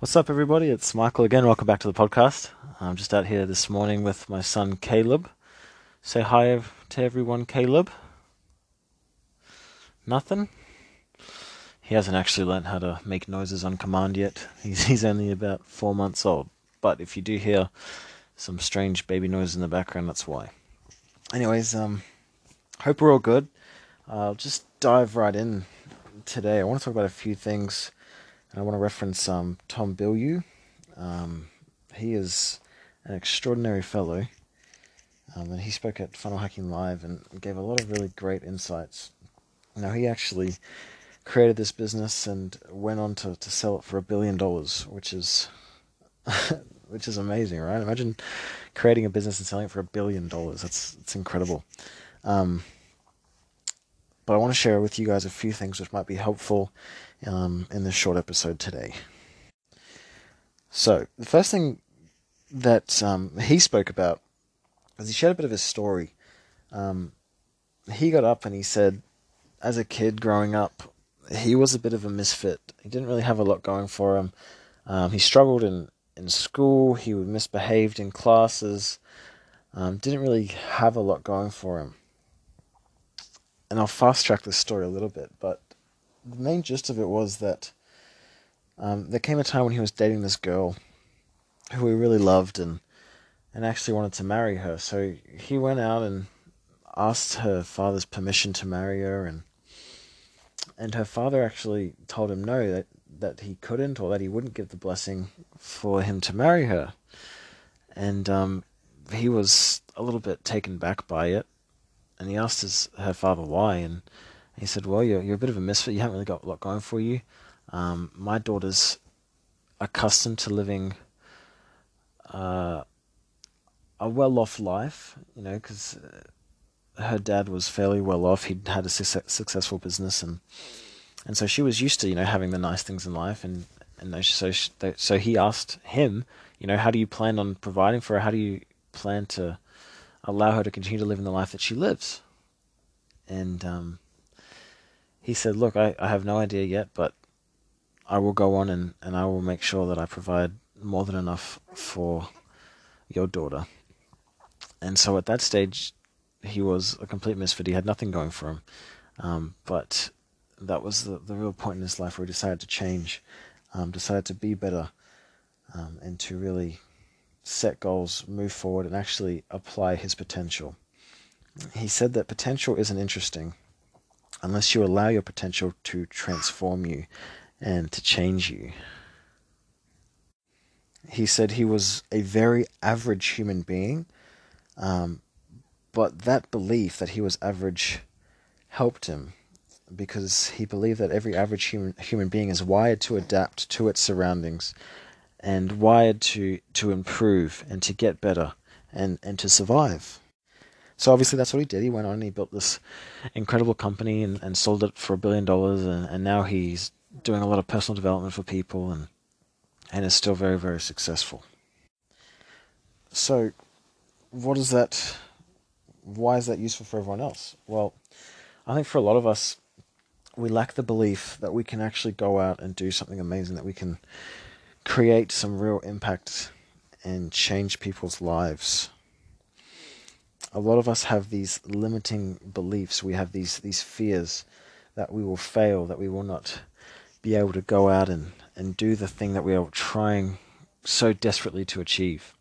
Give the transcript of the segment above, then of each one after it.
What's up, everybody? It's Michael again. Welcome back to the podcast. I'm just out here this morning with my son Caleb. Say hi to everyone, Caleb. Nothing? He hasn't actually learned how to make noises on command yet. He's, he's only about four months old. But if you do hear some strange baby noise in the background, that's why. Anyways, um, hope we're all good. I'll just dive right in today. I want to talk about a few things and I want to reference um, Tom Bilyeu. Um, he is an extraordinary fellow. Um, and he spoke at Funnel Hacking Live and gave a lot of really great insights. Now, he actually created this business and went on to, to sell it for a billion dollars, which is which is amazing, right? Imagine creating a business and selling it for a billion dollars. That's that's incredible. Um, but I want to share with you guys a few things which might be helpful um, in this short episode today. So, the first thing that um, he spoke about was he shared a bit of his story. Um, he got up and he said, as a kid growing up, he was a bit of a misfit. He didn't really have a lot going for him. Um, he struggled in, in school, he misbehaved in classes, um, didn't really have a lot going for him and I'll fast track this story a little bit, but the main gist of it was that um, there came a time when he was dating this girl who he really loved and and actually wanted to marry her. So he went out and asked her father's permission to marry her, and and her father actually told him no that that he couldn't or that he wouldn't give the blessing for him to marry her, and um, he was a little bit taken back by it and he asked his her father why, and he said, "Well, you're you're a bit of a misfit. You haven't really got a lot going for you. Um, my daughter's accustomed to living uh, a well-off life, you know, because uh, her dad was fairly well off. He'd had a su- successful business, and and so she was used to you know having the nice things in life, and and so she, so he asked him, you know, how do you plan on providing for her? How do you plan to allow her to continue to live in the life that she lives. And um, he said, Look, I, I have no idea yet, but I will go on and, and I will make sure that I provide more than enough for your daughter. And so at that stage, he was a complete misfit. He had nothing going for him. Um, but that was the, the real point in his life where he decided to change, um, decided to be better, um, and to really set goals, move forward, and actually apply his potential. He said that potential isn't interesting unless you allow your potential to transform you and to change you. He said he was a very average human being, um, but that belief that he was average helped him because he believed that every average human human being is wired to adapt to its surroundings and wired to to improve and to get better and and to survive. So obviously that's what he did. He went on and he built this incredible company and, and sold it for a billion dollars and, and now he's doing a lot of personal development for people and and is still very, very successful. So what is that why is that useful for everyone else? Well, I think for a lot of us we lack the belief that we can actually go out and do something amazing, that we can create some real impact and change people's lives. A lot of us have these limiting beliefs. We have these these fears that we will fail, that we will not be able to go out and, and do the thing that we are trying so desperately to achieve.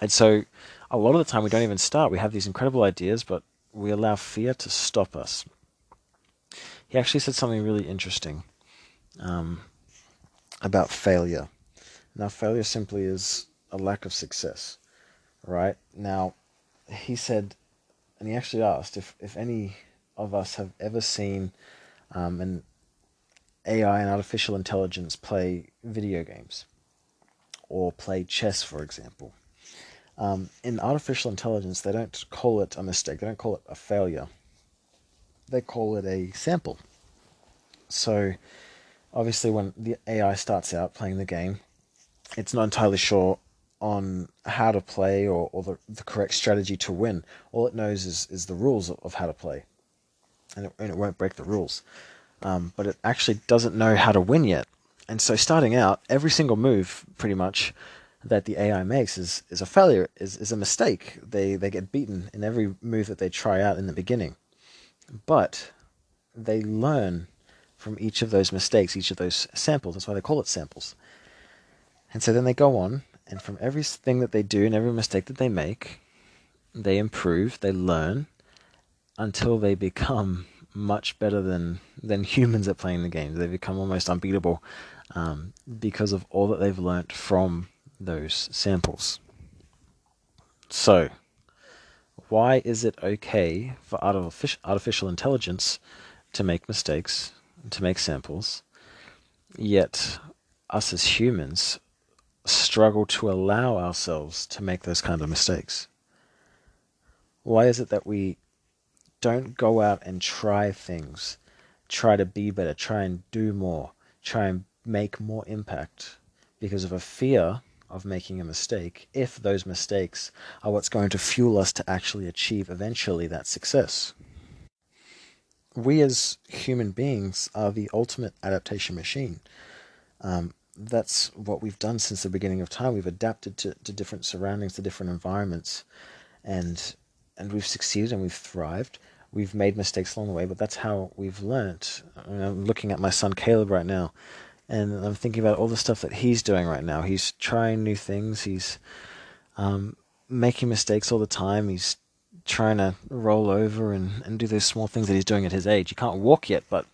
And so a lot of the time we don't even start. We have these incredible ideas, but we allow fear to stop us. He actually said something really interesting um, about failure. Now, failure simply is a lack of success, right? Now, he said, and he actually asked if, if any of us have ever seen um, an AI and artificial intelligence play video games or play chess, for example. Um, in artificial intelligence, they don't call it a mistake, they don't call it a failure, they call it a sample. So, obviously, when the AI starts out playing the game, it's not entirely sure on how to play or, or the, the correct strategy to win. All it knows is, is the rules of, how to play, and it, and it won't break the rules. Um, but it actually doesn't know how to win yet. and so starting out, every single move, pretty much, that the AI makes is, is a failure, is, is a mistake. They they get beaten in every move that they try out in the beginning. But they learn from each of those mistakes, each of those samples. That's why they call it samples. And so then they go on, and from everything that they do and every mistake that they make, they improve, they learn, until they become much better than than humans at playing the games. They become almost unbeatable um, because of all that they've learnt from those samples. So, why is it okay for artificial intelligence to make mistakes, to make samples, yet us as humans struggle to allow ourselves to make those kind of mistakes? Why is it that we don't go out and try things, try to be better, try and do more, try and make more impact because of a fear of making a mistake if those mistakes are what's going to fuel us to actually achieve eventually that success. We as human beings are the ultimate adaptation machine. Um, that's what we've done since the beginning of time. We've adapted to, to different surroundings, to different environments, and and we've succeeded and we've thrived. We've made mistakes along the way, but that's how we've learnt. I mean, I'm looking at my son Caleb right now, and I'm thinking about all the stuff that he's doing right now. He's trying new things. He's um, making mistakes all the time. He's trying to roll over and, and do those small things that he's doing at his age. He can't walk yet, but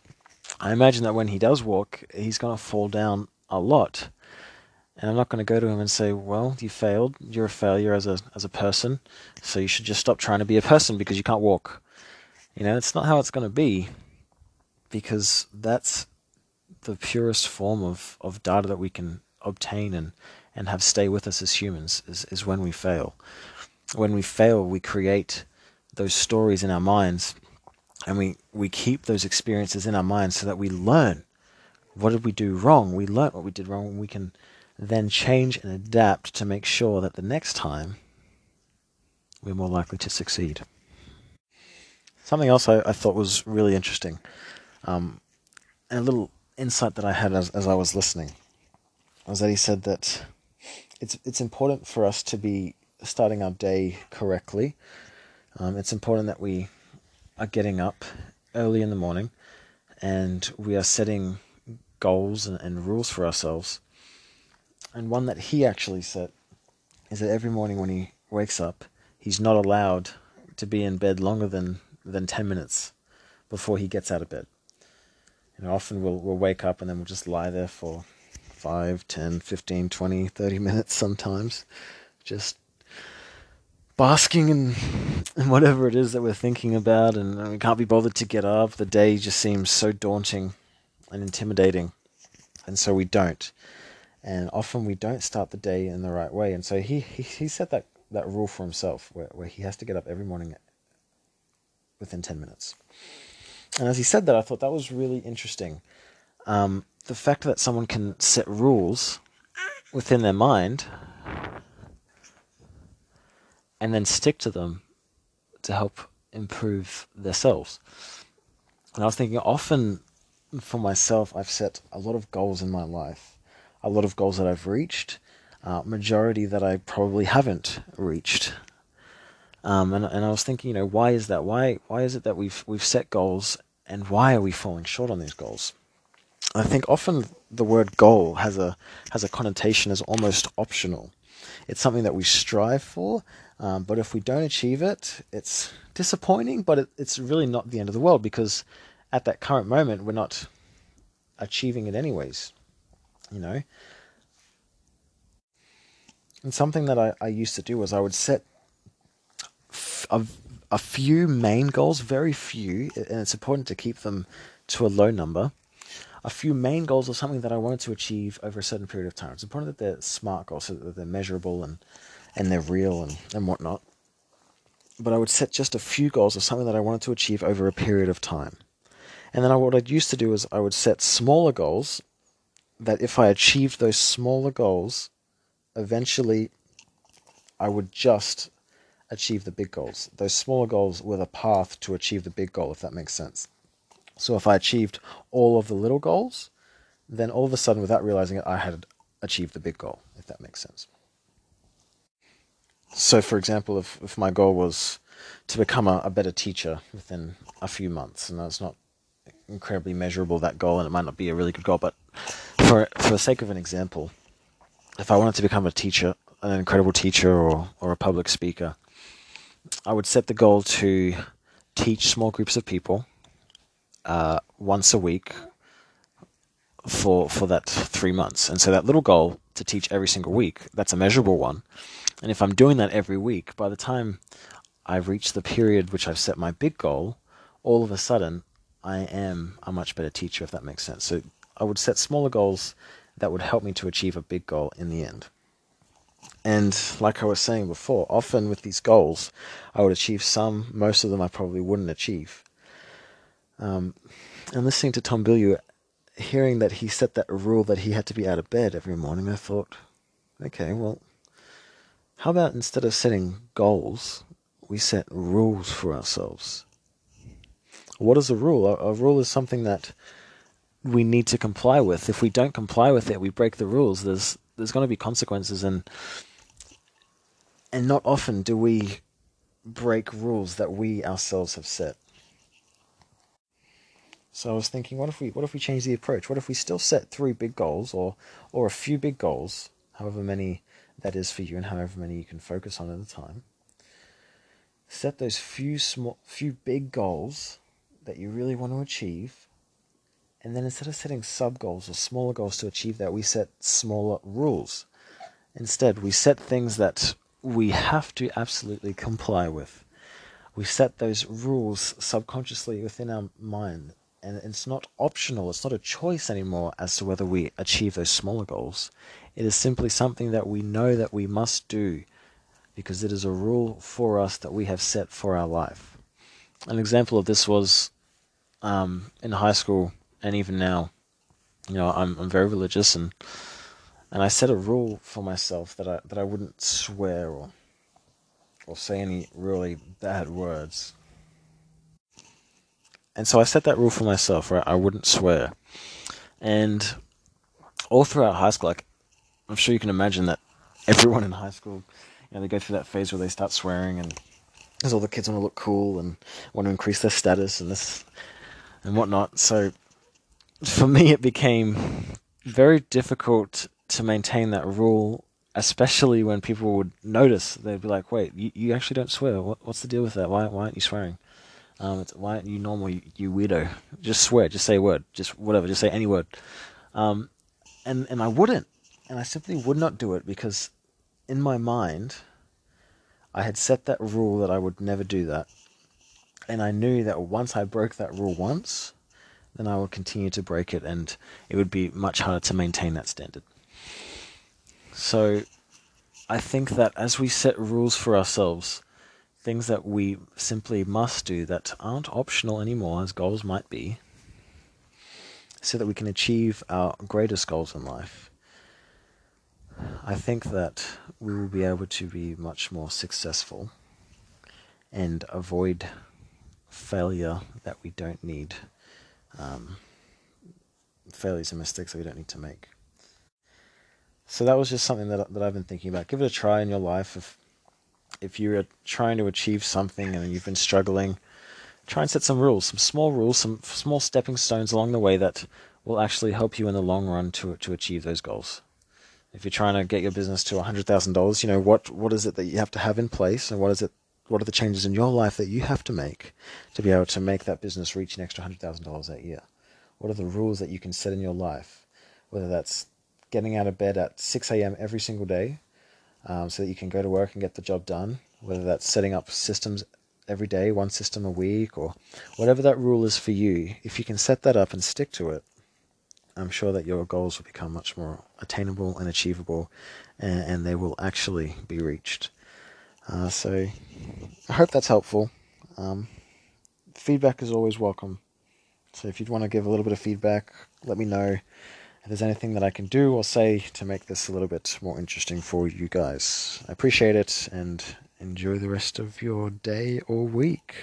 I imagine that when he does walk, he's going to fall down a lot. And I'm not going to go to him and say, "Well, you failed. You're a failure as a as a person. So you should just stop trying to be a person because you can't walk." You know, it's not how it's going to be because that's the purest form of, of data that we can obtain and, and have stay with us as humans is, is when we fail. When we fail, we create those stories in our minds and we, we keep those experiences in our minds so that we learn what did we do wrong. We learn what we did wrong and we can then change and adapt to make sure that the next time we're more likely to succeed. Something else I, I thought was really interesting, um, and a little insight that I had as, as I was listening was that he said that it's it's important for us to be starting our day correctly. Um, it's important that we are getting up early in the morning and we are setting goals and, and rules for ourselves. And one that he actually set is that every morning when he wakes up, he's not allowed to be in bed longer than, than 10 minutes before he gets out of bed. Know, often we'll, we'll wake up and then we'll just lie there for 5, 10, 15, 20, 30 minutes sometimes, just basking in, in whatever it is that we're thinking about, and uh, we can't be bothered to get up. The day just seems so daunting and intimidating, and so we don't. And often we don't start the day in the right way. And so he, he, he set that, that rule for himself where, where he has to get up every morning within 10 minutes. And as he said that, I thought that was really interesting. Um, the fact that someone can set rules within their mind and then stick to them to help improve themselves. And I was thinking often for myself, I've set a lot of goals in my life, a lot of goals that I've reached, uh, majority that I probably haven't reached. Um, and and I was thinking, you know, why is that? Why why is it that we've we've set goals and why are we falling short on these goals? I think often the word goal has a has a connotation as almost optional. It's something that we strive for, um, but if we don't achieve it, it's disappointing. But it, it's really not the end of the world because at that current moment we're not achieving it anyways. You know. And something that I, I used to do was I would set a, a few main goals, very few, and it's important to keep them to a low number. A few main goals are something that I wanted to achieve over a certain period of time. It's important that they're smart goals, so that they're measurable and, and they're real and, and whatnot. But I would set just a few goals of something that I wanted to achieve over a period of time. And then I, what I'd used to do is I would set smaller goals that if I achieved those smaller goals, eventually I would just achieve the big goals. Those smaller goals were the path to achieve the big goal, if that makes sense. So if I achieved all of the little goals, then all of a sudden, without realizing it, I had achieved the big goal, if that makes sense. So, for example, if, if my goal was to become a, a better teacher within a few months, and that's not incredibly measurable, that goal, and it might not be a really good goal, but for, for the sake of an example, if I wanted to become a teacher, an incredible teacher or, or a public speaker, I would set the goal to teach small groups of people uh, once a week for for that three months. And so that little goal to teach every single week, that's a measurable one. And if I'm doing that every week, by the time I've reached the period which I've set my big goal, all of a sudden I am a much better teacher, if that makes sense. So I would set smaller goals that would help me to achieve a big goal in the end. And like I was saying before, often with these goals, I would achieve some, most of them I probably wouldn't achieve. Um, and listening to Tom Bilyeu, hearing that he set that rule that he had to be out of bed every morning, I thought, okay, well, how about instead of setting goals, we set rules for ourselves? What is a rule? A, a rule is something that we need to comply with. If we don't comply with it, we break the rules. There's there's going to be consequences, and and not often do we break rules that we ourselves have set. So I was thinking, what if we what if we change the approach? What if we still set three big goals, or or a few big goals, however many that is for you, and however many you can focus on at a time. Set those few small, few big goals that you really want to achieve, and then instead of setting sub goals or smaller goals to achieve that, we set smaller rules. Instead, we set things that we have to absolutely comply with. We set those rules subconsciously within our mind, and it's not optional, it's not a choice anymore as to whether we achieve those smaller goals. It is simply something that we know that we must do because it is a rule for us that we have set for our life. An example of this was um, in high school and even now, you know, I'm I'm very religious and and I set a rule for myself that I that I wouldn't swear or or say any really bad words. And so I set that rule for myself, right? I wouldn't swear. And all throughout high school, like I'm sure you can imagine that everyone in high school, you know, they go through that phase where they start swearing and because all the kids want to look cool and want to increase their status and this and whatnot. So for me, it became very difficult to maintain that rule, especially when people would notice. They'd be like, "Wait, you, you actually don't swear? What, what's the deal with that? Why why aren't you swearing? Um, why aren't you normal? You, you, weirdo? Just swear. Just say a word. Just whatever. Just say any word." Um, and and I wouldn't, and I simply would not do it because in my mind, I had set that rule that I would never do that, and I knew that once I broke that rule once then I would continue to break it, and it would be much harder to maintain that standard. So, I think that as we set rules for ourselves, things that we simply must do that aren't optional anymore, as goals might be, so that we can achieve our greatest goals in life, I think that we will be able to be much more successful and avoid failure that we don't need um, failures and mistakes that we don't need to make. So that was just something that that I've been thinking about. Give it a try in your life. If if you're trying to achieve something and you've been struggling, try and set some rules, some small rules, some small stepping stones along the way that will actually help you in the long run to to achieve those goals. If you're trying to get your business to hundred thousand dollars, you know what what is it that you have to have in place, and what is it what are the changes in your life that you have to make to be able to make that business reach an extra hundred thousand dollars that year? What are the rules that you can set in your life? Whether that's getting out of bed at 6 a.m. every single day um, so that you can go to work and get the job done, whether that's setting up systems every day, one system a week, or whatever that rule is for you, if you can set that up and stick to it, I'm sure that your goals will become much more attainable and achievable, and, and they will actually be reached. Uh, so I hope that's helpful. Um, feedback is always welcome. So if you'd want to give a little bit of feedback, let me know if there's anything that I can do or say to make this a little bit more interesting for you guys. I appreciate it and enjoy the rest of your day or week.